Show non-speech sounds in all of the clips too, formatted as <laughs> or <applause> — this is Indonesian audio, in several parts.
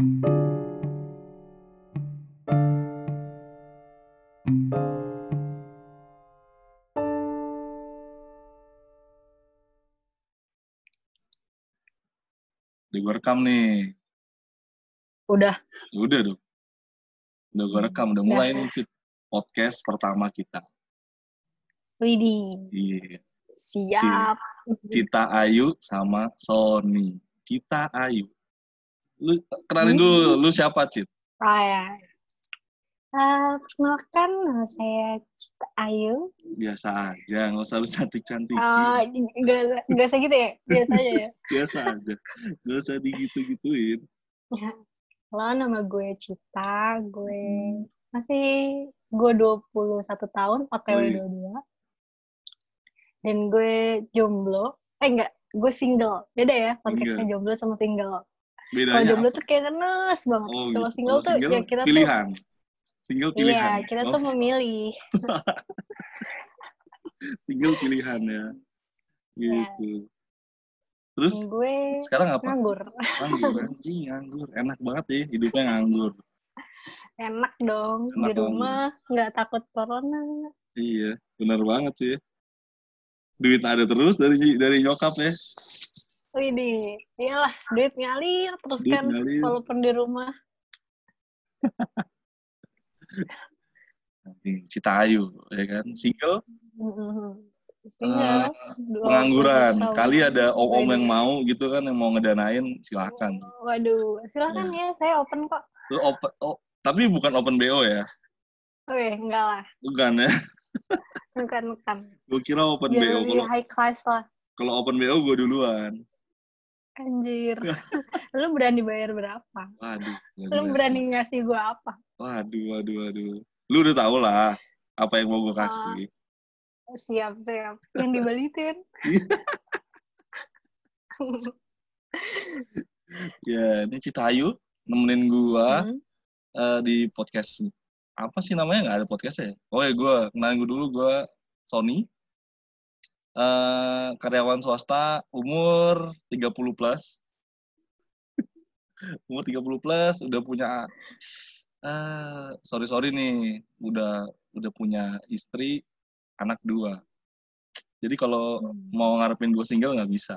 Udah gue rekam nih. Udah. Udah dong. Udah gue rekam, udah mulai Udah. nih Cit. Podcast pertama kita. Widih. Iya. Siap. Cita Ayu sama Sony. Cita Ayu. Lu kenalin Hmm. dulu, lu siapa Cit? Ah, ya. Eh, perkenalkan, nama saya Cita Ayu. Biasa aja, nggak usah lu cantik-cantik. Ah, nggak nggak usah gitu ya, biasa aja ya. <laughs> Biasa aja. Nggak usah digitu-gituin. Halo, nama gue Cita. Gue masih gue 21 tahun, OTW Wih. 22. Dan gue jomblo. Eh enggak, gue single. Beda ya konteksnya jomblo sama single. Kalau Bedanya jomblo apa? tuh kayak ngenes banget. Oh, Kalau gitu. single Kalau tuh single, ya kita tuh pilihan. Single pilihan. Iya, kita Oh, tuh memilih. <laughs> single pilihan ya. Gitu. Terus Dan gue sekarang apa? nganggur. Nganggur, <laughs> anjing, nganggur. Enak banget ya hidupnya nganggur. Enak dong Enak di rumah, nggak takut corona. Iya, benar banget sih. Duit ada terus dari dari nyokap ya. Widih, iyalah duit ngalir terus Duit kan ngalir. walaupun di rumah. Cita Ayu, ya kan? Single, Mhm. Single, dua- pengangguran. Kali ada om-om yang mau gitu kan, yang mau ngedanain, silakan. Waduh, silakan ya, saya open kok. Lu open, oh, tapi bukan open BO ya? Wih, enggak lah, Bukan ya? bukan bukan. Gue kira open Biar BO. Kalau high class lah. kalau open BO gue duluan. Anjir, <laughs> lu berani bayar berapa? Waduh. Lu waduh, berani ngasih gua apa? Waduh, waduh, waduh. Lu udah tau lah apa yang mau gue Ah. kasih. Siap, siap. Yang dibalikin. <laughs> Ya, ini Cita Ayu nemenin gua Hmm. eh, di podcast apa sih namanya nggak ada podcast ya? Oh ya gue kenalin gue dulu gue Sony eh karyawan swasta umur 30 plus <laughs> umur 30 plus udah punya eh sorry sorry nih udah udah punya istri anak dua jadi kalau Hmm. mau ngarepin gue single nggak bisa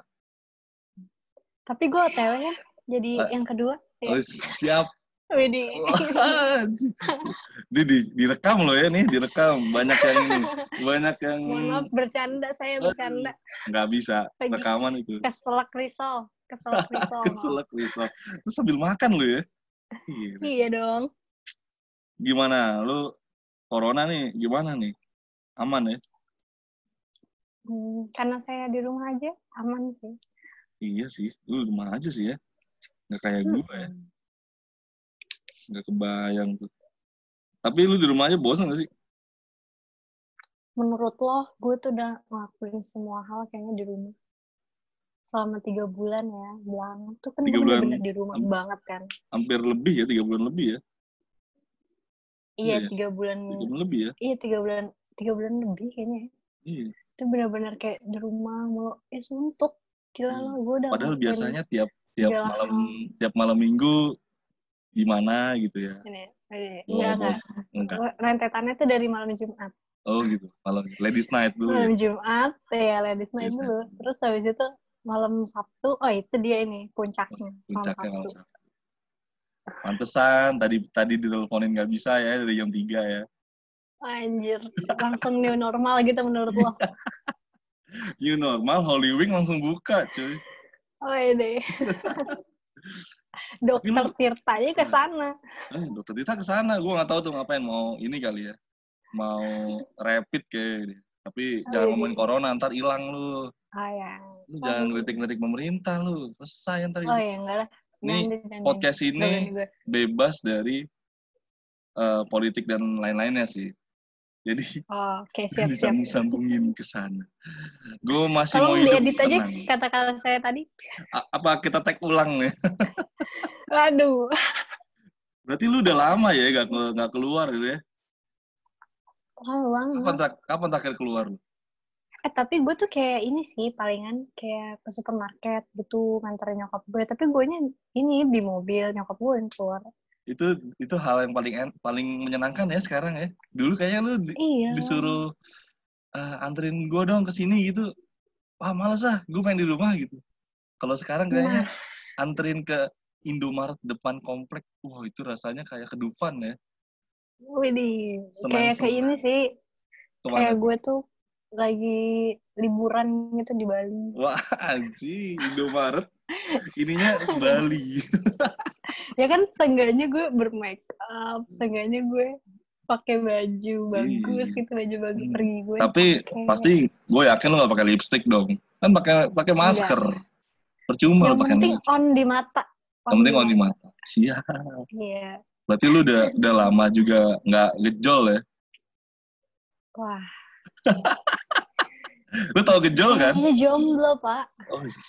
Tapi gue OTW ya, jadi Eh. yang kedua. oh, siap Widih. Wah, di, di direkam loh ya nih direkam banyak yang ini banyak yang Mohon maaf, bercanda. Saya bercanda. nggak bisa rekaman itu keselak risol. Keselak risol. <laughs> keselak risol terus sambil makan lu ya Gila. Iya dong. gimana lu corona nih gimana nih aman ya Hmm, karena saya di rumah aja, aman sih. iya sih lu di rumah aja sih ya nggak kayak gue ya Hmm. Nggak kebayang tuh tapi lu di rumah aja bosan gak sih Menurut lo, gue tuh udah ngelakuin semua hal kayaknya di rumah. Selama tiga bulan ya, bilang tuh kan Tiga bulan. di rumah banget kan. hampir lebih ya tiga bulan lebih ya Iya, Iya. tiga bulan. tiga bulan lebih ya Iya, tiga bulan. Tiga bulan lebih kayaknya. ya. iya Itu bener-bener kayak di rumah mulu. Ya suntuk. Gila Hmm. lo, gue udah padahal biasanya tiap tiap malam tiap malam minggu gimana gitu ya Ini, ini. Oh, Enggak, enggak. enggak Rentetannya tuh dari malam Jumat. oh gitu malam ladies night dulu ya Malam Jumat, ya ladies night Ladies night dulu. dulu. Terus habis itu malam Sabtu, oh itu dia ini puncaknya. puncaknya malam malam Sabtu. Sabtu. Pantesan tadi tadi diteleponin nggak bisa ya dari jam 3 ya. Anjir, langsung new normal gitu menurut lo. <laughs> New normal Holy Wing langsung buka, cuy. Oh deh. <laughs> Dokter lu- Tirtanya ke sana. Eh, dokter Dita ke sana, gua nggak tahu tuh ngapain mau ini kali ya. Mau rapid kayak Tapi Oh, jangan iya, ngomongin iya. corona, ntar hilang lu. Ah ya. Lu Oh, jangan iya. ngeritik-ngeritik pemerintah lu. Selesai ntar. Oh ya enggak lah. Ini Podcast ini gue. bebas dari eh, politik dan lain-lainnya sih. Jadi Oh, Oke, siap disambung-sambungin ke sana. Gue masih mau Tolong hidup diedit aja kata-kata saya tadi. A- apa kita tag ulang nih? <laughs> Waduh. Berarti lu udah lama ya gak, nggak keluar gitu ya? Oh, Kapan, banget. kapan terakhir keluar lu? Eh tapi gue tuh kayak ini sih palingan kayak ke supermarket gitu nganterin nyokap gue. Tapi gue nya ini di mobil nyokap gue yang keluar. Itu itu hal yang paling en- paling menyenangkan ya sekarang ya. Dulu kayaknya lu di- Iya. disuruh eh, anterin gue dong ke sini gitu. Wah males ah, gue pengen di rumah gitu. Kalau sekarang kayaknya Nah, anterin ke Indomaret depan komplek, wah itu rasanya kayak ke Dufan ya. widih. Kayak kayak ini sih. Ke mana? Kayak gue tuh lagi liburan gitu di Bali. Wah <laughs> anjing, Indomaret. Ininya Bali. <laughs> Ya kan seenggaknya gue bermake up, seenggaknya gue pakai baju bagus Iya. gitu baju bagus Hmm. pergi gue. Tapi pakai- pasti gue yakin lu gak pakai lipstick dong. Kan pakai pakai masker. Percuma yang lu pakai penting lipstick. on di mata. Yang penting on di mata. Siap. Iya. Berarti lu udah udah lama juga nggak gejol ya. Wah, <laughs> Lu tau gejol kan? kayaknya jomblo, Pak. Oh, iya.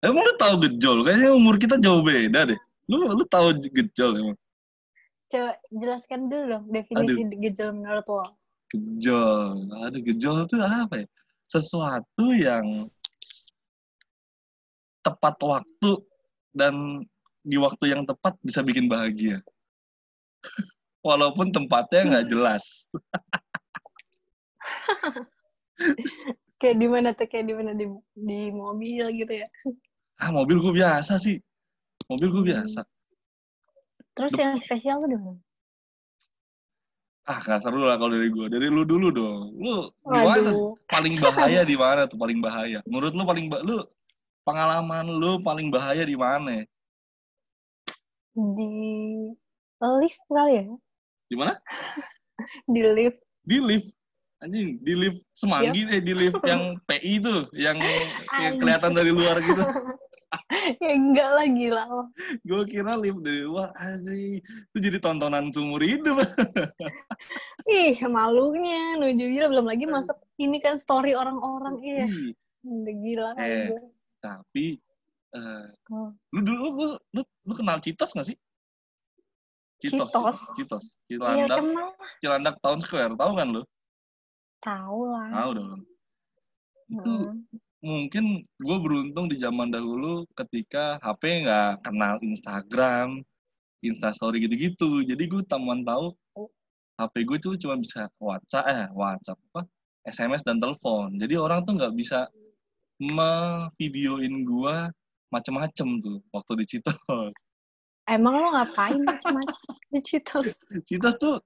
Emang lu tau gejol? Kayaknya umur kita jauh beda deh. Lu lu tahu gejol emang? Coba jelaskan dulu dong definisi gejol menurut lo. Gejol. Aduh, gejol tuh apa ya? Sesuatu yang tepat waktu dan di waktu yang tepat bisa bikin bahagia. <laughs> Walaupun tempatnya nggak jelas. <laughs> Kayak di mana tuh? Kayak di mana di di mobil gitu ya. Ah, mobil gue biasa sih. Mobil gue Hmm. biasa. Terus yang spesial tuh di mana? Ah, nggak seru lah kalau dari gue. Dari lu dulu dong. Lu gimana? Waduh. Paling bahaya di mana tuh? Paling bahaya. Menurut lu paling ba- lu pengalaman lu paling bahaya di mana? Di lift kali ya? Di mana? <laughs> Di lift. Di lift. Anjing, di lift semanggi eh di lift yang <laughs> PI tuh, yang, yang kelihatan dari luar gitu. <laughs> <laughs> ya enggak lah gila lo. Gue kira lift dari luar, anjing. Itu jadi tontonan seumur hidup. <laughs> Ih, malunya. Nuju gila belum lagi masuk ini kan story orang-orang. Iya, udah gila kali Eh. gue. Tapi, eh, Oh. lu dulu lu, lu, lu kenal Citos gak sih? Citos? Citos. Iya, Cilandak, kenal. Cilandak Town Square, tahu kan lu? Tahu lah. Tahu dong. Itu Hmm. Mungkin gue beruntung di zaman dahulu ketika HP nggak kenal Instagram, Instastory gitu-gitu. Jadi gue tamuan tahu HP gue tuh cuma bisa WhatsApp, eh WhatsApp apa? SMS dan telepon. Jadi orang tuh nggak bisa ngevideoin gue macem-macem tuh waktu di Citos. Emang lo ngapain macam-macam <laughs> di Citos? Citos tuh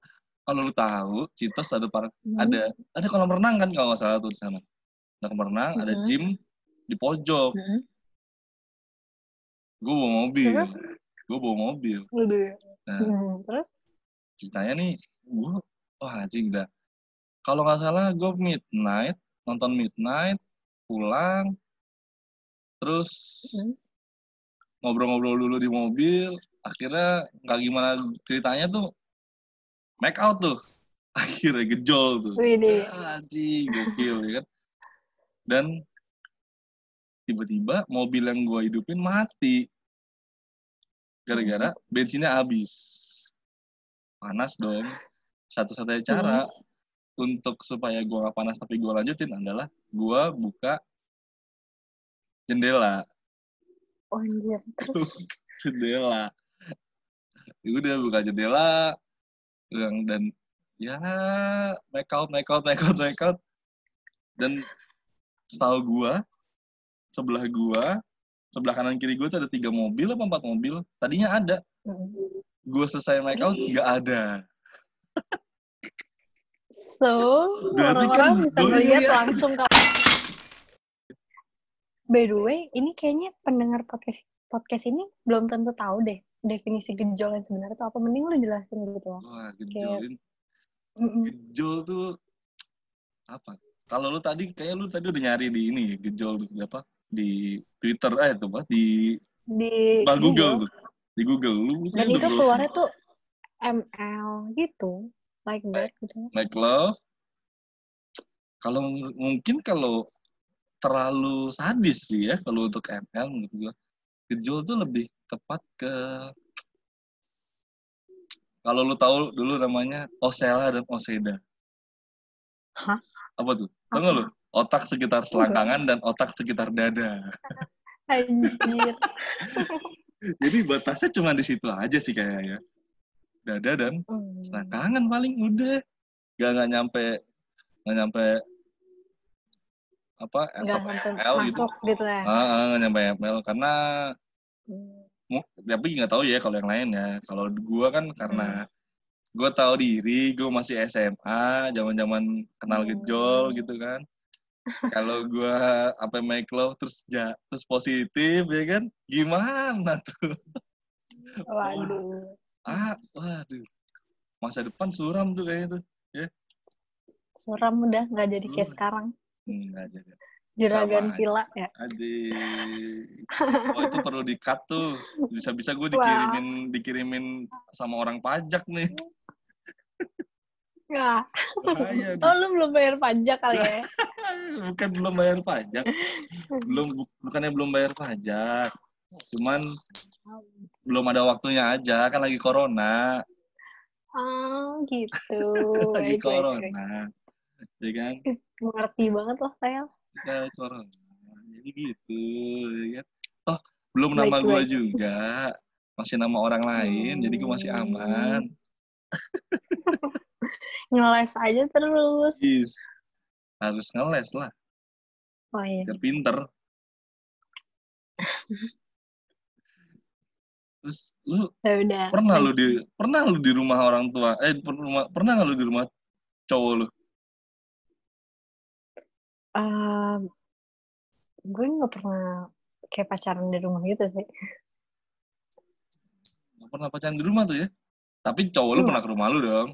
kalau lu tahu, Citos ada para, Hmm. ada ada kolam renang kan kalau nggak salah tuh di sana. Ada kolam renang, ada Mhm. gym di pojok. Hmm. Gue bawa mobil. Terus? Gue bawa mobil. Udah. Nah, Hmm. Terus? ceritanya nih, gue, wah anjing dah. Kalau nggak salah, gue midnight, nonton midnight, pulang, terus Hmm. ngobrol-ngobrol dulu di mobil, akhirnya nggak gimana ceritanya tuh, make out tuh. <laughs> Akhirnya gejol tuh. Widih. Ah, Anjing, gokil ya kan. Dan tiba-tiba mobil yang gue hidupin mati. Gara-gara bensinnya habis. Panas dong. Satu-satunya cara untuk supaya gue gak panas tapi gue lanjutin adalah gue buka jendela. Oh, anjir. Terus? <laughs> jendela. Ya udah buka jendela yang dan ya make out make out make out make out dan setahu gua sebelah gua sebelah kanan kiri gua tuh ada tiga mobil apa empat mobil tadinya ada gua selesai make out nggak ada So, Berarti kan orang-orang bisa ngeliat ya. langsung kalau By the way, ini kayaknya pendengar podcast podcast ini belum tentu tahu deh definisi gejol yang sebenarnya itu apa. Mending lu jelasin gitu loh. wah gejolin Mm-mm. gejol tuh apa kalau lu tadi kayak lu tadi udah nyari di ini gejol apa di Twitter eh itu apa di Di Bang Google Google. tuh di Google lu Dan itu udah keluarnya tuh ML gitu. Like that gitu. make love kalau mungkin kalau terlalu sadis sih ya kalau untuk ML menurut gua gejol tuh lebih tepat ke kalau lu tahu dulu namanya Osela dan Oseda Hah? Apa tuh tahu nggak lu otak sekitar selangkangan dan otak sekitar dada. <laughs> Anjir. <laughs> Jadi batasnya cuma di situ aja sih kayaknya. Dada dan Hmm. selangkangan paling udah. Gak nggak nyampe nggak nyampe apa SOP sampai ML gitu. gitu ya. Ah, ah, nyampe ML karena Hmm. tapi nggak tahu ya kalau yang lain ya. Kalau gua kan karena Hmm. Gua tahu diri, gua masih SMA, zaman-zaman kenal Hmm. gejol gitu kan. Kalau gua apa make love terus ja, terus positif ya kan, gimana <laughs> tuh? Waduh. Ah, waduh. Masa depan suram tuh kayaknya tuh. Suram udah nggak jadi kayak Hmm. sekarang. Enggak jadi. Juragan villa ya. Aji. <laughs> Oh itu perlu di-cut tuh. Bisa-bisa gue dikirimin dikirimin sama orang pajak nih. Bahaya nih. Oh lu belum bayar pajak kali ya? <laughs> Bukan belum bayar pajak. Belum bu- bukannya belum bayar pajak. Cuman belum ada waktunya aja kan lagi corona. Oh gitu. <laughs> lagi corona. Ya kan? Mengerti banget loh saya. Ya, corona. Jadi gitu, ya kan? Toh, belum nama gue juga. Masih nama orang lain, jadi gue masih Hmm. aman. <laughs> Ngeles aja terus. Is. Harus ngeles lah, Oh iya. biar pinter. Terus lu Ya udah. pernah lu di pernah lu di rumah orang tua eh pernah nggak lu di rumah cowok lu? Eh, gue nggak pernah kayak pacaran di rumah gitu sih. Nggak pernah pacaran di rumah tuh ya? Tapi cowok lu Enggak. pernah ke rumah lu dong?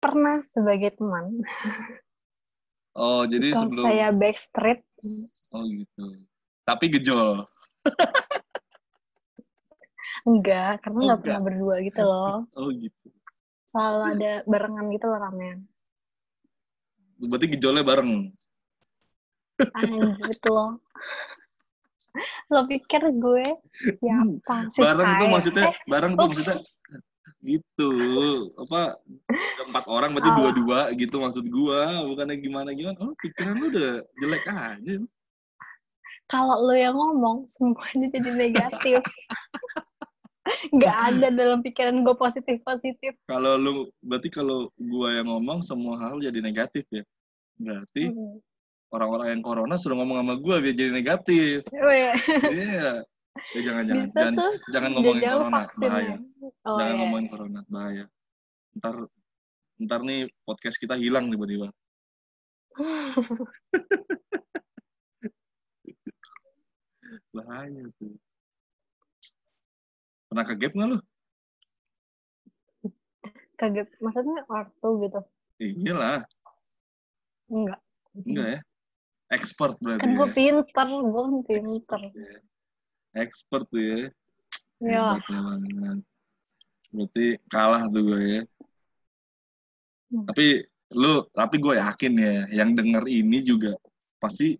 Pernah sebagai teman. Oh jadi Kalau sebelum saya backstreet, oh gitu. Tapi gejol. enggak, karena Oh, nggak enggak. pernah berdua gitu loh. Oh gitu. Selalu ada barengan gitu loh ramean. Berarti gejolnya bareng. Anjir gitu loh. Lo pikir gue siapa? Si bareng tuh maksudnya Eh, bareng tuh maksudnya gitu apa empat orang berarti Alah. dua-dua gitu maksud gua bukannya gimana gimana oh pikiran lu udah jelek aja kalau lo yang ngomong semuanya jadi negatif. Nggak ada dalam pikiran gue positif-positif. kalau lu berarti kalau gua yang ngomong semua hal jadi negatif ya berarti Hmm. orang-orang yang corona suruh ngomong sama gua biar jadi negatif. Weh, iya. Ya jangan jangan bisa jangan tuh jangan ngomongin jauh corona vaksinnya. bahaya. Oh, jangan iya. ngomongin corona bahaya. Ntar ntar nih podcast kita hilang tiba-tiba. <laughs> Bahaya tuh. Pernah gap nggak lu? Kaget, maksudnya ortu gitu? iya lah Enggak. enggak ya expert berarti Kan gue ya pinter, gue kan pinter. ya. expert tuh ya Ya, banget. berarti kalah tuh gue ya Hmm. tapi lu tapi gue yakin ya yang denger ini juga pasti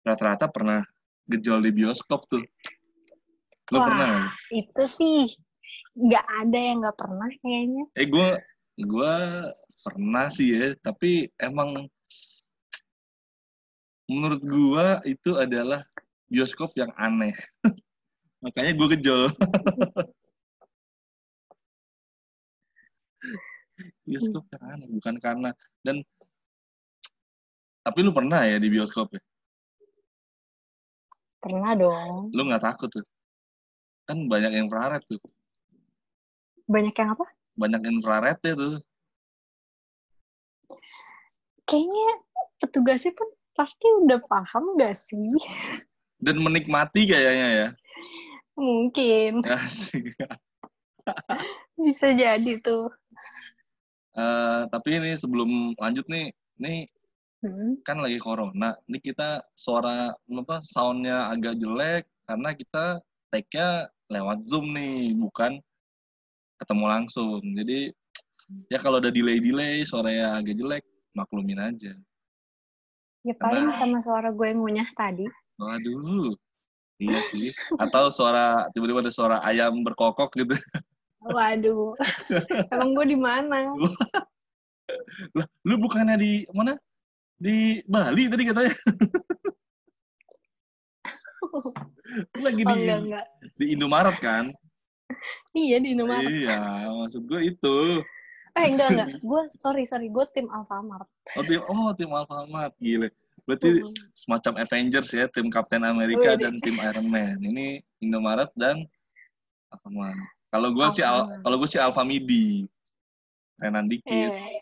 rata-rata pernah gejol di bioskop tuh lu Wah. pernah itu sih nggak ada yang nggak pernah kayaknya. eh gue gue pernah sih ya tapi emang menurut gue itu adalah bioskop yang aneh. <laughs> Makanya gue gejol <laughs> bioskop yang aneh bukan karena dan tapi lu pernah ya di bioskop ya? Pernah dong. lu nggak takut tuh? Kan banyak infrared tuh. Banyak yang apa? banyak infrared ya tuh Kayaknya petugasnya pun pasti udah paham gak sih? dan menikmati kayaknya ya Mungkin. <laughs> Asik. Bisa jadi tuh. Eh, tapi ini sebelum lanjut nih nih Hmm. kan lagi corona ini kita suara apa soundnya agak jelek karena kita take-nya lewat zoom nih bukan ketemu langsung jadi ya kalau ada delay delay suaranya agak jelek maklumin aja Ya paling sama suara gue ngunyah tadi. waduh iya sih atau suara tiba-tiba ada suara ayam berkokok gitu Waduh. <laughs> Emang gue di mana? <laughs> lah lu bukannya di mana Di Bali tadi katanya. <laughs> Lagi Oh, di, enggak, enggak. di Indomaret kan? Iya, di Indomaret. Iya, maksud gue itu. Eh, enggak, enggak. Gue, sorry, sorry. Gue tim Alfamart. Oh, tim, oh, tim Alfamart. Gile. Berarti Mm. semacam Avengers ya, tim Captain America Wih. dan tim Iron Man. Ini Indomaret dan Alfamart. Kalau gue sih Al- kalau gue sih Alfamidi. Renan dikit. Eh,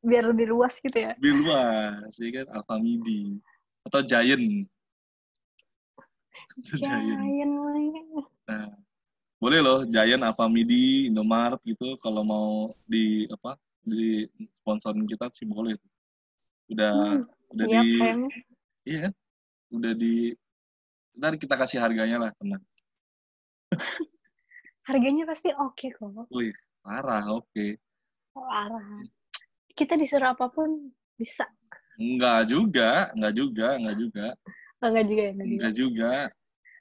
biar lebih luas gitu ya. Lebih luas, ya kan? Alfamidi. Atau Giant. Giant. Giant. Nah, boleh loh Giant, Alfamidi, Indomaret gitu kalau mau di apa di sponsorin kita sih boleh. Udah Hmm, udah siap, di sayang. iya kan? Udah di ntar kita kasih harganya lah tenang. <laughs> Harganya pasti oke kok. Wih, parah, oke. Parah. Kita disuruh apa pun bisa. Enggak juga, enggak juga, enggak juga. Oh, enggak juga ya, enggak juga. Enggak juga.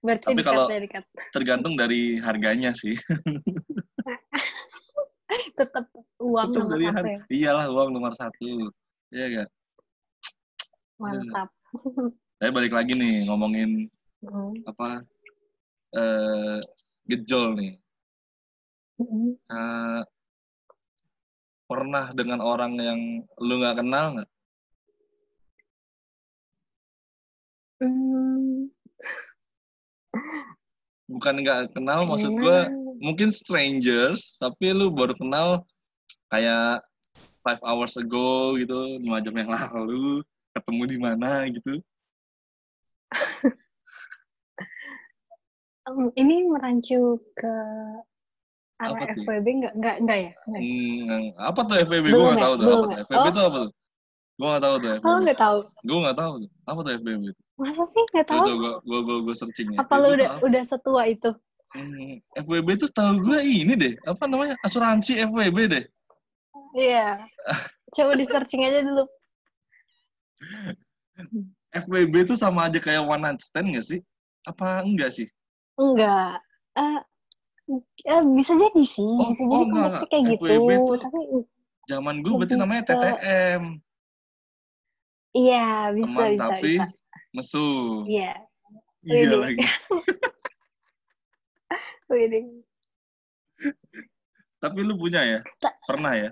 Berarti Tapi kalau- ya. Tergantung dari harganya sih. <laughs> Tetap uang Tetap nomor satu ya. Iyalah uang nomor satu. Iya enggak? Mantap. <laughs> Saya balik lagi nih ngomongin Hmm. apa eh gejol nih. Hmm. Eh, pernah dengan orang yang lu nggak kenal nggak? Hmm. Bukan nggak kenal, maksud gua Gimana? mungkin strangers, tapi lu baru kenal kayak five hours ago gitu, lima jam yang lalu, ketemu di mana gitu. <laughs> Ini merancu ke arah Apa tuh? FWB? Enggak, enggak ya? Enggak. ya? Hmm, apa tuh? Belum Gue nggak ya? tahu tuh. Apa tuh? ya? Oh. tuh apa tuh? Gue nggak tahu tuh Oh, FVB. enggak tahu. Gue nggak tahu tuh. Apa tuh FVB itu? Masa sih enggak Tuh, tahu? tuh gue gue gue gue searching ya. Apa lu udah apa? udah setua itu? Hmm, FWB itu tahu gue ini deh. Apa namanya? Asuransi FWB deh. Iya. Coba di searching aja dulu. <laughs> FWB itu sama aja kayak one night stand nggak sih? Apa enggak sih? Enggak. Eh eh, bisa jadi sih, Oh, bisa oh, jadi enggak, konsepnya kayak gitu. FWB tuh Tapi Zaman gue berarti namanya TTM. iya, bisa Teman bisa tapi bisa. Mesum. Iya. Iya lagi. <laughs> Widih. Tapi lu punya ya? Pernah ya?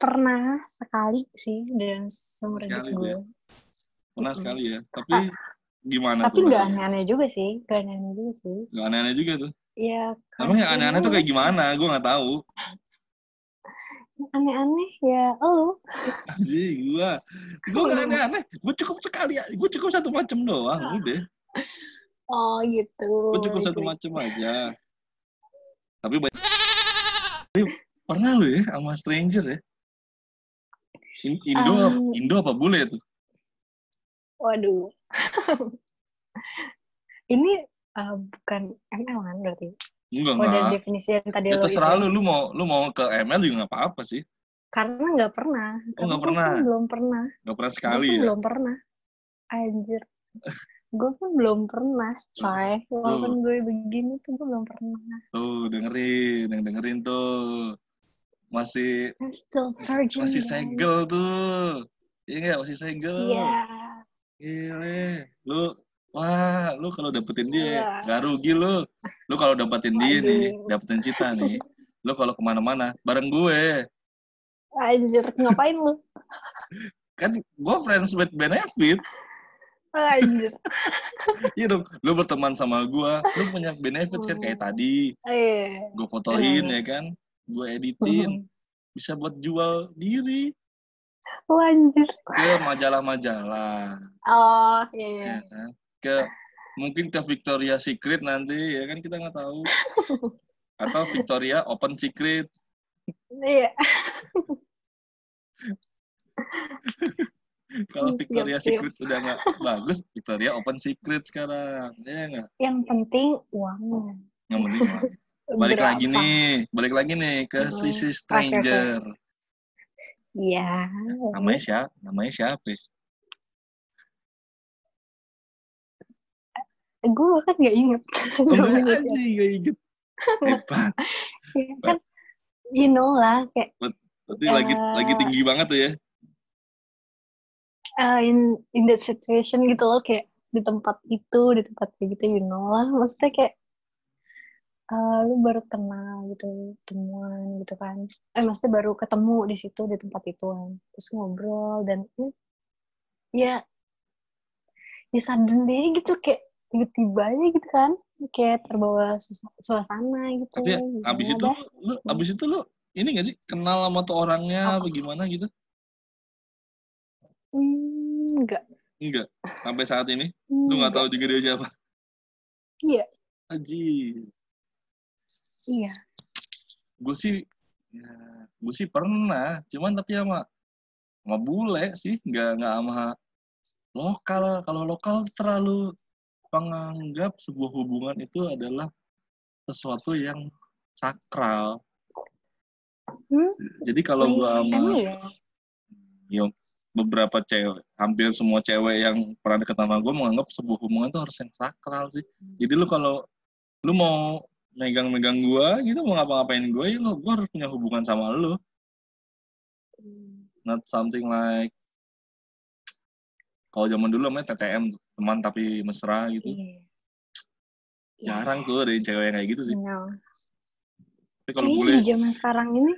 Pernah sekali sih dan seumur hidup Sekali gue. dia. Pernah sekali ya. Tapi gimana Tapi tuh? nggak rasanya? aneh-aneh juga sih, nggak aneh-aneh juga sih. Nggak aneh-aneh juga tuh. Ya. Emang yang aneh-aneh tuh kayak gimana? Gue nggak tahu. Aneh-aneh ya, oh. Anjing, gue. Gue nggak aneh-aneh. Gue cukup sekali ya. Gue cukup satu macam doang. Udah. Oh gitu. Gue cukup satu macam aja. Tapi banyak. Tapi pernah lu ya sama stranger ya? In- Indo, Um, Indo apa bule tuh? Waduh. <laughs> Ini eh, bukan ML kan berarti? Enggak, Oh, enggak. definisi yang tadi Ya lo terserah itu. lu, lu mau lu mau ke ML juga nggak apa-apa sih. Karena nggak pernah. Nggak gue pernah. pun belum pernah. Nggak pernah sekali pun ya. belum pernah. Anjir. <laughs> gue pun belum pernah, coy. Walaupun gue begini tuh gue belum pernah. Tuh, dengerin, yang dengerin tuh. Masih I'm still virgin. masih guys. segel tuh. Iya nggak? Masih segel. Iya. Gile. Lu wah, lu kalau dapetin dia Iya. nggak rugi lu. Lu kalau dapetin dia nih, dapetin cita nih. Lu kalau ke mana-mana bareng gue. Anjir, ngapain lu? Kan gue friends with benefit. Anjir. <laughs> Iya dong, lu berteman sama gue, lu punya benefit kan kayak tadi. Eh. Gue fotoin Iya. ya kan, gue editin, bisa buat jual diri Oh, anjir. ke majalah-majalah. Oh, iya, iya. ya kan? Ke mungkin ke Victoria Secret nanti ya kan kita nggak tahu. <laughs> Atau Victoria Open Secret. Iya. <laughs> Kalau Victoria siap, siap. Secret udah nggak bagus, Victoria Open Secret sekarang. Ya nggak? Yang penting uangnya. Yang penting mah. Balik Berapa? lagi nih, balik lagi nih ke Hmm, sisi stranger. Iya. Namanya siapa? Namanya siapa? Gue bahkan gak inget. Oh, gak inget. Hebat. Ya, kan, you know lah, kayak Berarti lagi Eh. lagi tinggi banget tuh ya. uh, in in that situation gitu loh kayak di tempat itu di tempat kayak gitu you know lah maksudnya kayak uh, lu baru kenal gitu temuan gitu kan eh maksudnya baru ketemu di situ di tempat itu kan terus ngobrol dan eh, ya ya suddenly gitu kayak tiba-tiba aja gitu kan kayak terbawa suas- suasana gitu Tapi ya, abis itu dah? lu abis itu lu ini gak sih kenal sama tuh orangnya Apa? gimana gitu? hmm, enggak Enggak. Sampai saat ini lu nggak Enggak. tahu juga dia siapa. Iya. Aji. iya Gue sih ya, gue sih pernah, cuman tapi sama sama bule sih, nggak nggak sama lokal. Kalau lokal terlalu menganggap sebuah hubungan itu adalah sesuatu yang sakral. hmm? Jadi kalau gue sama ya ya, beberapa cewek, hampir semua cewek yang pernah deket sama gue menganggap sebuah hubungan itu harus yang sakral sih. Jadi lu kalau lu mau megang-megang gue gitu, mau ngapa-ngapain gue, ya lu, gue harus punya hubungan sama lu. Not something like kalau zaman dulu namanya TTM, tuh, teman tapi mesra gitu. Iya. Jarang tuh ada yang cewek yang kayak gitu sih. No. Tapi kalau bule, di zaman sekarang ini,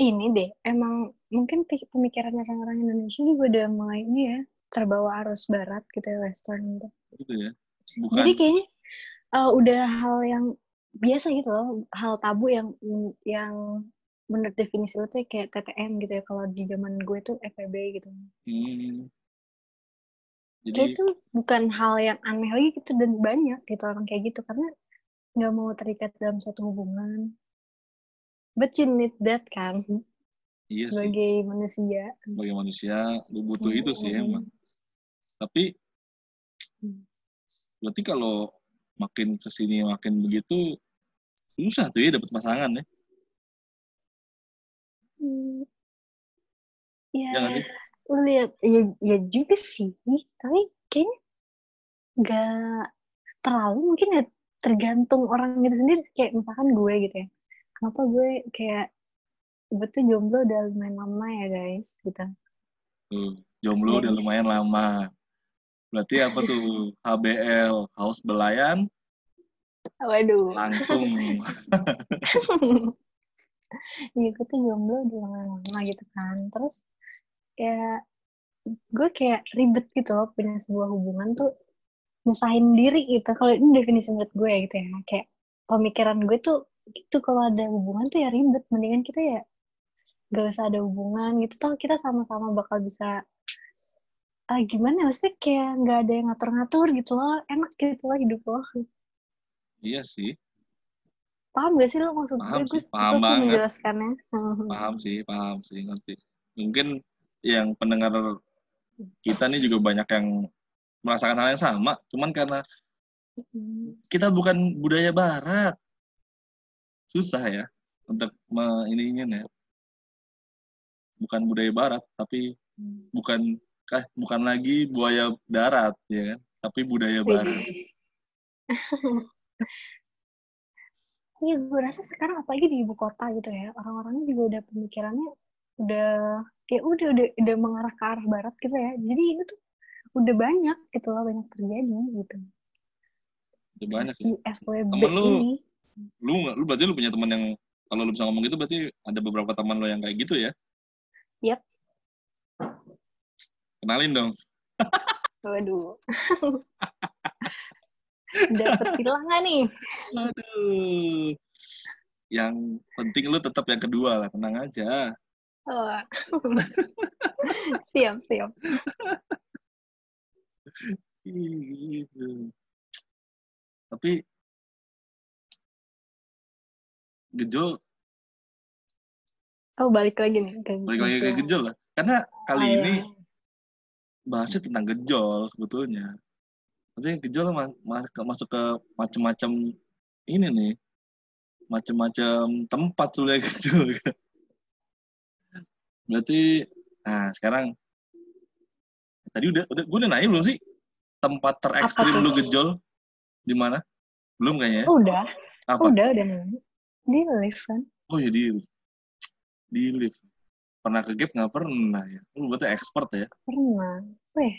ini deh, emang mungkin pemikiran orang-orang Indonesia juga udah mulai ini ya, terbawa arus barat gitu ya, western gitu. gitu ya. Bukan, Jadi kayaknya uh, udah hal yang biasa gitu loh, hal tabu yang yang menurut definisi lo tuh kayak TTM gitu ya, kalau di zaman gue tuh FPB gitu. hmm, Kayak jadi itu bukan hal yang aneh lagi gitu, dan banyak gitu orang kayak gitu, karena nggak mau terikat dalam suatu hubungan. But you need that kan? iya sih. sebagai manusia. Sebagai manusia, lu butuh itu sih emang. Tapi Hmm. berarti kalau makin ke sini makin begitu susah tuh ya dapet pasangan ya. Hmm. Ya, Ya nggak sih? Lihat, ya, ya juga sih, tapi kayaknya nggak terlalu mungkin ya tergantung orang itu sendiri sih. kayak misalkan gue gitu ya kenapa gue kayak gue tuh jomblo udah lumayan lama ya guys gitu Tuh, jomblo udah lumayan lama. Berarti apa tuh? HBL, haus belayan, waduh langsung. <laughs> Iya, gue tuh jomblo udah lumayan lama gitu kan. Terus kayak gue kayak ribet gitu loh punya sebuah hubungan tuh nyusahin diri gitu. Kalau ini definisi menurut gue ya gitu ya. Kayak pemikiran gue tuh itu kalau ada hubungan tuh ya ribet. Mendingan kita ya gak usah ada hubungan gitu. Toh kita sama-sama bakal bisa ah gimana ya, maksudnya kayak nggak ada yang ngatur-ngatur gitu loh. Enak gitu loh hidup lo. iya sih, Paham gak sih lo maksud Paham gue? Gue sih, paham susah sih banget. menjelaskannya. <laughs> paham sih, paham sih, ngerti. Mungkin yang pendengar kita nih juga banyak yang merasakan hal yang sama. Cuman karena kita bukan budaya barat. Susah ya untuk ininya ya. Bukan budaya barat, tapi bukan eh, bukan lagi buaya darat ya kan, tapi budaya barat. <laughs> Iya, gue rasa sekarang apalagi di ibu kota gitu ya, orang-orangnya juga udah pemikirannya udah kayak udah udah udah mengarah ke arah barat gitu ya. Jadi itu tuh udah banyak gitu loh, banyak terjadi gitu. Udah banyak si sih. FWB Temen lu ini. Lu lu berarti lu punya teman yang kalau lu bisa ngomong gitu berarti ada beberapa teman lo yang kayak gitu ya? Yap. Kenalin dong. <laughs> Waduh. Dapet nggak nih? Aduh. Yang penting lu tetap yang kedua lah, tenang aja. Oh. <laughs> siap, siap. Gitu. Tapi gejol, Oh, balik lagi nih. Ke balik lagi ke gejol. lah. Karena kali Oh, ini bahasnya tentang gejol sebetulnya. Tapi gejol mas- mas- masuk ke macam-macam ini nih, macam-macam tempat sudah <laughs> gejol. Berarti, nah sekarang tadi udah, udah gue udah nanya belum sih tempat terekstrim Apa tuh? lu gejol di mana? Belum kayaknya. ya? Udah, Apa? udah, udah nanya. Di lift kan? Oh ya di di lift. pernah ke gap nggak pernah ya lu berarti expert ya Pernah. Weh,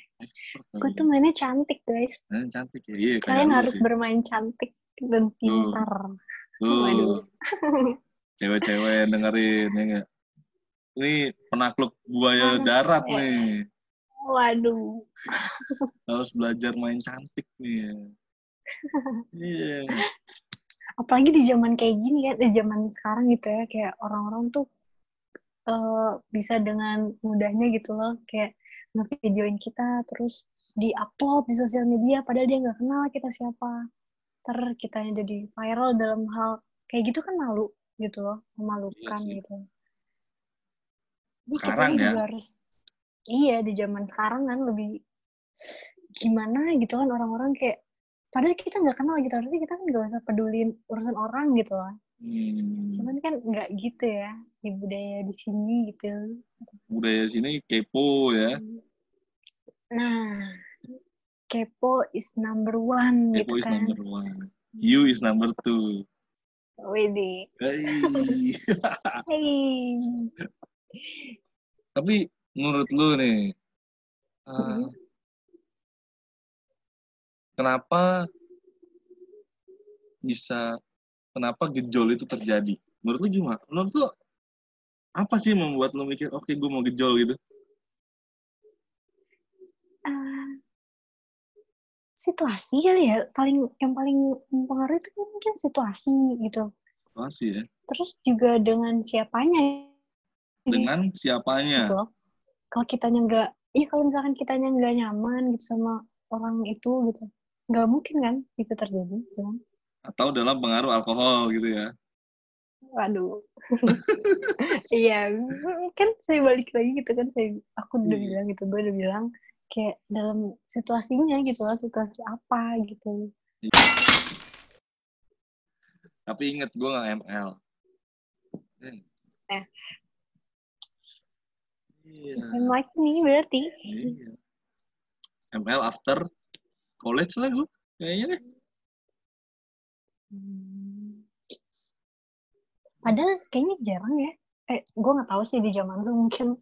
gue tuh mainnya cantik guys. Eh, cantik ya iya kayak Kalian harus sih. bermain cantik dan pintar. Tuh, Waduh. cewek-cewek dengerin ya nggak? Ini penakluk buaya Ah, darat eh. nih. Waduh. Harus belajar main cantik nih. ya. Iya. Apalagi di zaman kayak gini ya, di zaman sekarang gitu ya, kayak orang-orang tuh eh, bisa dengan mudahnya gitu loh, kayak ngevideoin kita, terus di-upload di sosial media, padahal dia nggak kenal kita siapa. Ter kitanya jadi viral dalam hal kayak gitu kan malu gitu loh, memalukan Iya sih. gitu. Sekarang ya. harus, iya di zaman sekarang kan lebih gimana gitu kan orang-orang kayak padahal kita nggak kenal gitu harusnya kita kan nggak usah pedulin urusan orang gitu loh Hmm. cuman kan nggak gitu ya di budaya di sini gitu Budaya sini kepo ya. nah kepo is number one Kepo gitu is kan number one. You is number two. Widih. Hey. <laughs> hey Tapi menurut lu nih, uh, kenapa bisa, kenapa gejol itu terjadi? Menurut lu gimana? Menurut lu apa sih yang membuat lu mikir, oke gue mau gejol gitu? Ah, situasi kali ya paling yang paling mempengaruhi itu mungkin situasi gitu Pasti ya. terus juga dengan siapanya Dengan gitu siapanya. loh. Kalau kitanya nggak, iya kalau misalkan kitanya nggak nyaman gitu sama orang itu gitu, nggak mungkin kan itu terjadi. Cuman, Atau dalam pengaruh alkohol gitu ya. waduh, <laughs> iya kan saya balik lagi gitu kan saya, aku udah Iya. bilang gitu, gue udah bilang kayak dalam situasinya gitu loh, situasi apa gitu. Tapi inget gue gak ML. Eh. Iya. SMA ini berarti. Iya. ML after college lah gue. Kayaknya deh. Hmm. Padahal kayaknya jarang ya. Eh, gue nggak tahu sih di zaman lu mungkin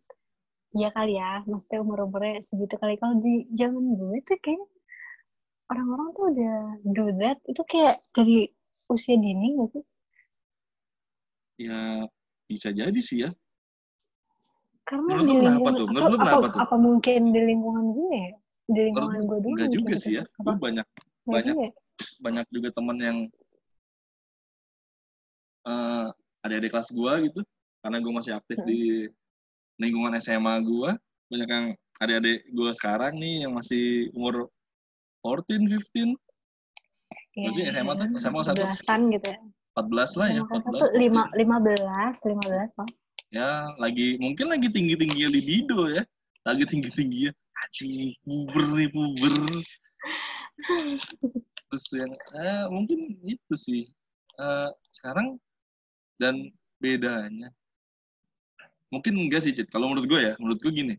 Iya kali ya, maksudnya umur-umurnya segitu kali. Kalau di zaman gue tuh kayak orang-orang tuh udah do that, itu kayak dari usia dini gak sih? Ya bisa jadi sih ya. Karena Menurut di lu kenapa lingkungan, tuh? apa, Menurut lu apa, kenapa tuh? apa mungkin di lingkungan gue ya? Di Menurut lingkungan lu gue dulu enggak juga mungkin sih ya. gitu. Apa? Gue banyak Nggak banyak. juga ya? banyak juga teman yang eh adik-adik kelas gue gitu. Karena gue masih aktif Hmm. di lingkungan SMA gue. Banyak yang adik-adik gue sekarang nih yang masih umur 14, 15, Iya, Maksudnya SMA tuh, SMA satu? sebelasan gitu ya. 14 lah ya. SMA kelas 14, satu lima lima belas lima belas oh. Ya lagi mungkin lagi tinggi tingginya libido ya. Lagi tinggi tingginya anjing puber nih puber. Terus yang eh, mungkin itu sih. Eh, sekarang dan bedanya. Mungkin enggak sih Cit kalau menurut gue ya menurut gue gini.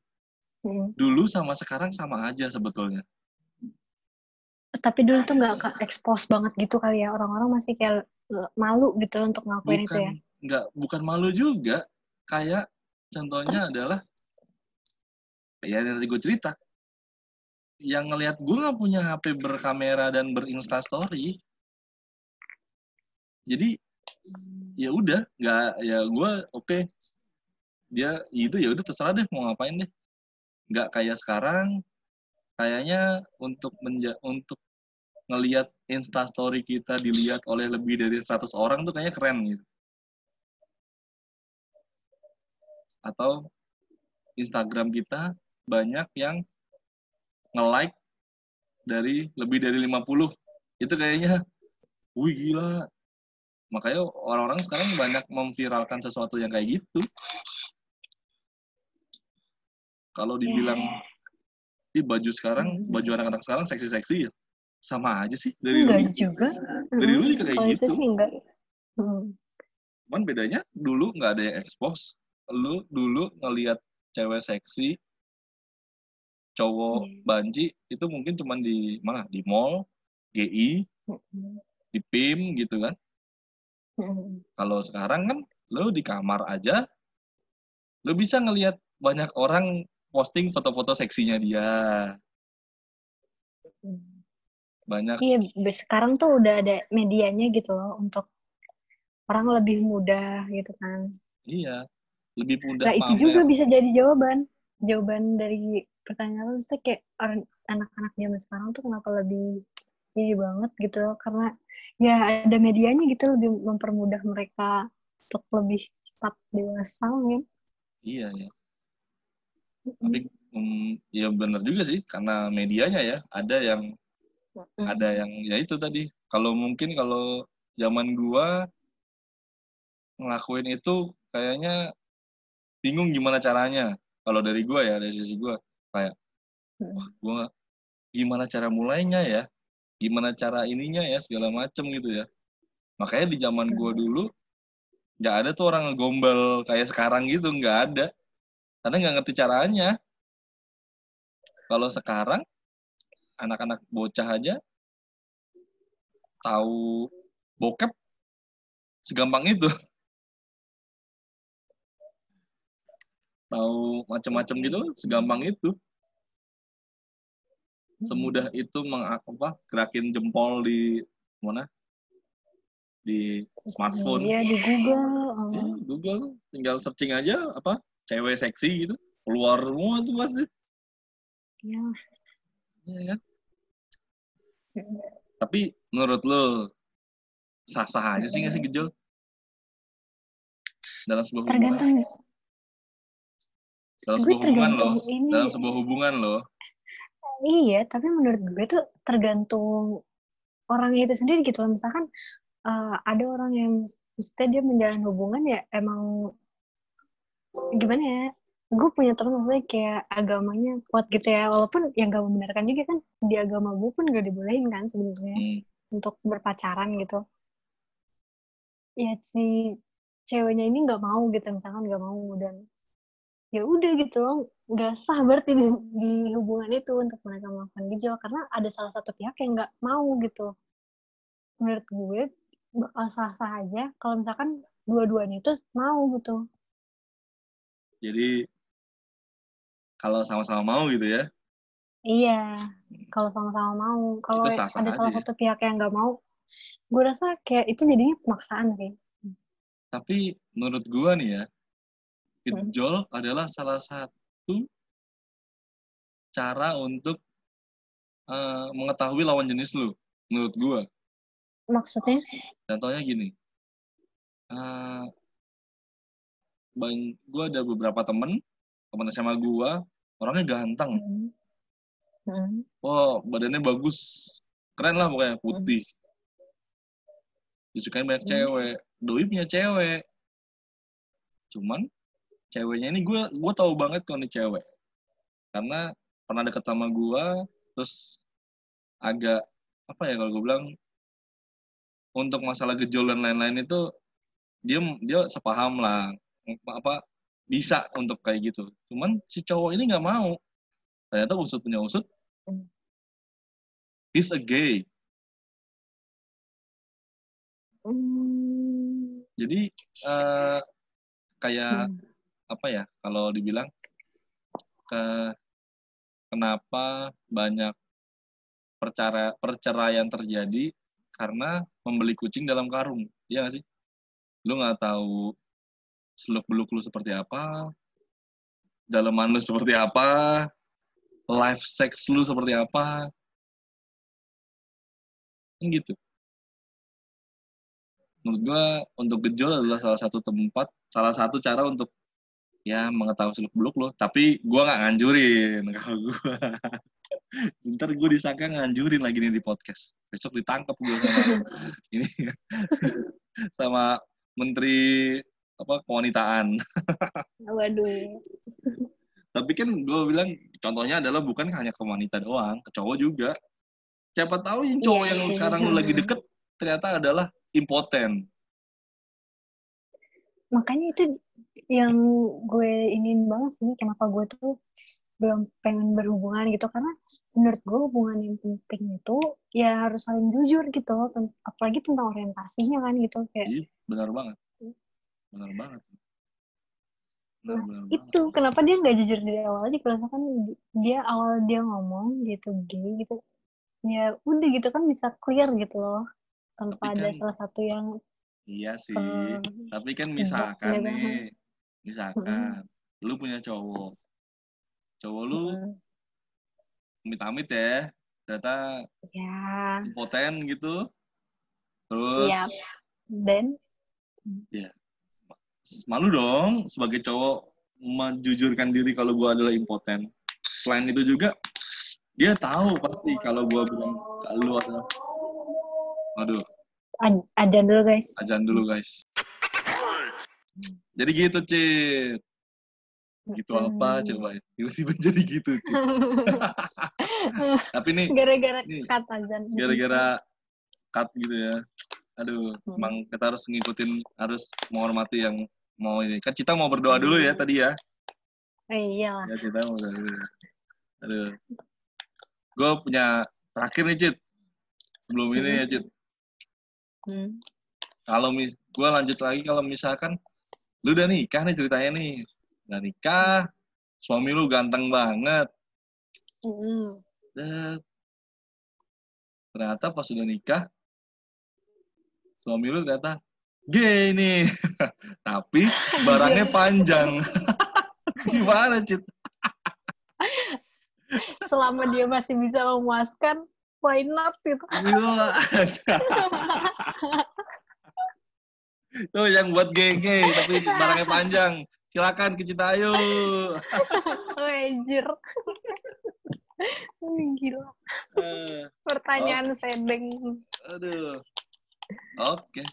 Hmm. dulu sama sekarang sama aja sebetulnya. Tapi dulu tuh nggak ke- expose banget gitu kali ya. Orang-orang masih kayak malu gitu untuk ngelakuin itu bukan ya. enggak bukan malu juga kayak contohnya Terus? adalah ya yang tadi gue cerita. Yang ngelihat gue nggak punya HP berkamera dan berinstastory jadi ya udah nggak ya gue oke. Dia itu ya udah terserah deh mau ngapain deh. Nggak kayak sekarang kayaknya untuk menja untuk ngelihat instastory kita dilihat oleh lebih dari 100 orang tuh kayaknya keren gitu atau Instagram kita banyak yang nge-like dari lebih dari 50 itu kayaknya wih gila makanya orang-orang sekarang banyak memviralkan sesuatu yang kayak gitu kalau dibilang ih baju sekarang Hmm. baju anak-anak sekarang seksi-seksi ya sama aja sih dari enggak dulu juga. Dari dulu Hmm, juga kayak itu gitu. sih enggak. Hmm. cuman bedanya dulu nggak ada yang expose lu dulu ngelihat cewek seksi cowok Iya. banci itu mungkin cuman di mana di mall GI Hmm. di PIM gitu kan Hmm. kalau sekarang kan lu di kamar aja lu bisa ngelihat banyak orang posting foto-foto seksinya dia banyak Iya, sekarang tuh udah ada medianya gitu loh untuk orang lebih mudah gitu kan. iya lebih mudah Nah, itu juga bisa jadi jawaban. Jawaban dari pertanyaan lu itu kayak orang anak-anak zaman sekarang tuh kenapa lebih ini banget gitu loh karena ya ada medianya gitu lebih mempermudah mereka untuk lebih cepat dewasa mungkin. iya ya tapi mm, ya benar juga sih karena medianya ya ada yang Mm. ada yang ya itu tadi kalau mungkin kalau zaman gua ngelakuin itu kayaknya bingung gimana caranya. Kalau dari gua ya dari sisi gua kayak Mm. wah gua gimana cara mulainya ya? Gimana cara ininya ya segala macem gitu ya. Makanya di zaman gua Hmm. dulu nggak ada tuh orang ngegombal kayak sekarang gitu nggak ada. Karena nggak ngerti caranya. Kalau sekarang anak-anak bocah aja tahu bokep segampang itu tahu macam-macam gitu segampang itu semudah itu meng apa gerakin jempol di mana di smartphone Iya di Google. Ya. Google tinggal searching aja apa cewek seksi gitu keluar semua tuh pasti Iya. Iya kan? Tapi menurut lo sah-sah aja sih nggak sih gejol? Dalam sebuah hubungan, Tergantung. Dalam Gue sebuah hubungan lo, tergantung ini. dalam sebuah hubungan lo, Iya, tapi menurut gue tuh tergantung orangnya itu sendiri gitu loh. Misalkan eh, ada orang yang maksudnya dia menjalin hubungan ya emang gimana ya? Gue punya teman maksudnya kayak agamanya kuat gitu ya. Walaupun yang gak membenarkan juga kan di agama gue pun gak dibolehin kan sebenarnya hmm, untuk berpacaran gitu. Ya si ceweknya ini nggak mau gitu misalkan nggak mau dan ya udah gitu loh nggak sah berarti di, di hubungan itu untuk mereka melakukan gejol karena ada salah satu pihak yang nggak mau gitu menurut gue bakal sah-sah aja kalau misalkan dua-duanya itu mau gitu jadi kalau sama-sama mau gitu ya, iya kalau sama-sama mau. Kalau ada salah aja ya. satu pihak yang nggak mau gue rasa kayak itu jadinya pemaksaan sih. Tapi menurut gua nih ya, Hmm. gejol adalah salah satu cara untuk eh, mengetahui lawan jenis lu, menurut gua. maksudnya Contohnya gini, eh bang, gue ada beberapa temen, temen sama gue, orangnya ganteng, Hmm. Hmm. wah badannya bagus, keren lah pokoknya putih. Disukain banyak Hmm. cewek, doi punya cewek, cuman ceweknya. Ini gue gue tahu banget kalau ini cewek, karena pernah deket sama gue, terus agak apa ya kalau gue bilang untuk masalah gejol dan lain-lain itu dia dia sepaham lah. Apa bisa untuk kayak gitu. Cuman si cowok ini nggak mau. Ternyata usut punya usut. He's a gay. Hmm. jadi eh, kayak Hmm. Apa ya kalau dibilang ke kenapa banyak percara perceraian terjadi? Karena membeli kucing dalam karung iya nggak sih? Lu nggak tahu seluk beluk lu seperti apa daleman lu seperti apa life sex lu seperti apa. Kan gitu. Menurut gua untuk gejol adalah salah satu tempat salah satu cara untuk ya mengetahui seluk beluk lo tapi gua nggak nganjurin <laughs> kalau gua. Ntar gue disangka nganjurin lagi nih di podcast. Besok ditangkap gue sama <laughs> ini <laughs> sama menteri apa kewanitaan. Waduh. Tapi kan gue bilang contohnya adalah bukan hanya ke wanita doang ke cowok juga. Siapa tahu yang cowok Iya yang sekarang lu lagi deket ternyata adalah impoten makanya itu yang gue ingin banget sih kenapa gue tuh belum pengen berhubungan gitu. Karena menurut gue hubungan yang penting itu ya harus saling jujur gitu apalagi tentang orientasinya kan gitu kayak Iya, benar banget. Benar banget. Benar benar banget. itu kenapa dia nggak jujur dari awal aja? Kalau misalkan dia awal dia ngomong gitu gay gitu ya udah gitu kan bisa clear gitu loh tanpa Tapi ada kan- salah satu yang iya sih. Eh, tapi kan enggak, misalkan enggak. nih misalkan lu punya cowok. Cowok lu hmm, amit-amit ya ternyata ya. impoten gitu. Terus Iya. dan malu dong sebagai cowok menjujurkan diri kalau gua adalah impoten. Selain itu juga dia tahu pasti kalau gua bilang lu adalah aduh ad- ajan dulu guys. Ajan dulu guys. Jadi gitu Cit gitu apa Hmm. coba tiba-tiba jadi gitu Cit <laughs> tapi nih gara-gara cut ajan gara-gara cut gitu ya. Aduh Hmm. emang kita harus ngikutin harus menghormati yang mau ini. Kan kita mau berdoa dulu ya tadi ya. Eh, iyalah ya kita mau berdoa dulu aduh. Gue punya terakhir nih Cit sebelum ini ya Cit Hmm. kalau mis gue lanjut lagi kalau misalkan lu udah nikah nih ceritanya nih udah nikah suami lu ganteng banget. Set. ternyata pas udah nikah suami lu ternyata gay nih <laughs> tapi barangnya panjang <laughs> gimana Cit? selama dia masih bisa memuaskan why not gitu aja. Tuh yang buat gay-gay tapi barangnya panjang. Silakan ke Citayu. oh, anjir Ini gila Eh, pertanyaan sedeng aduh. Oke.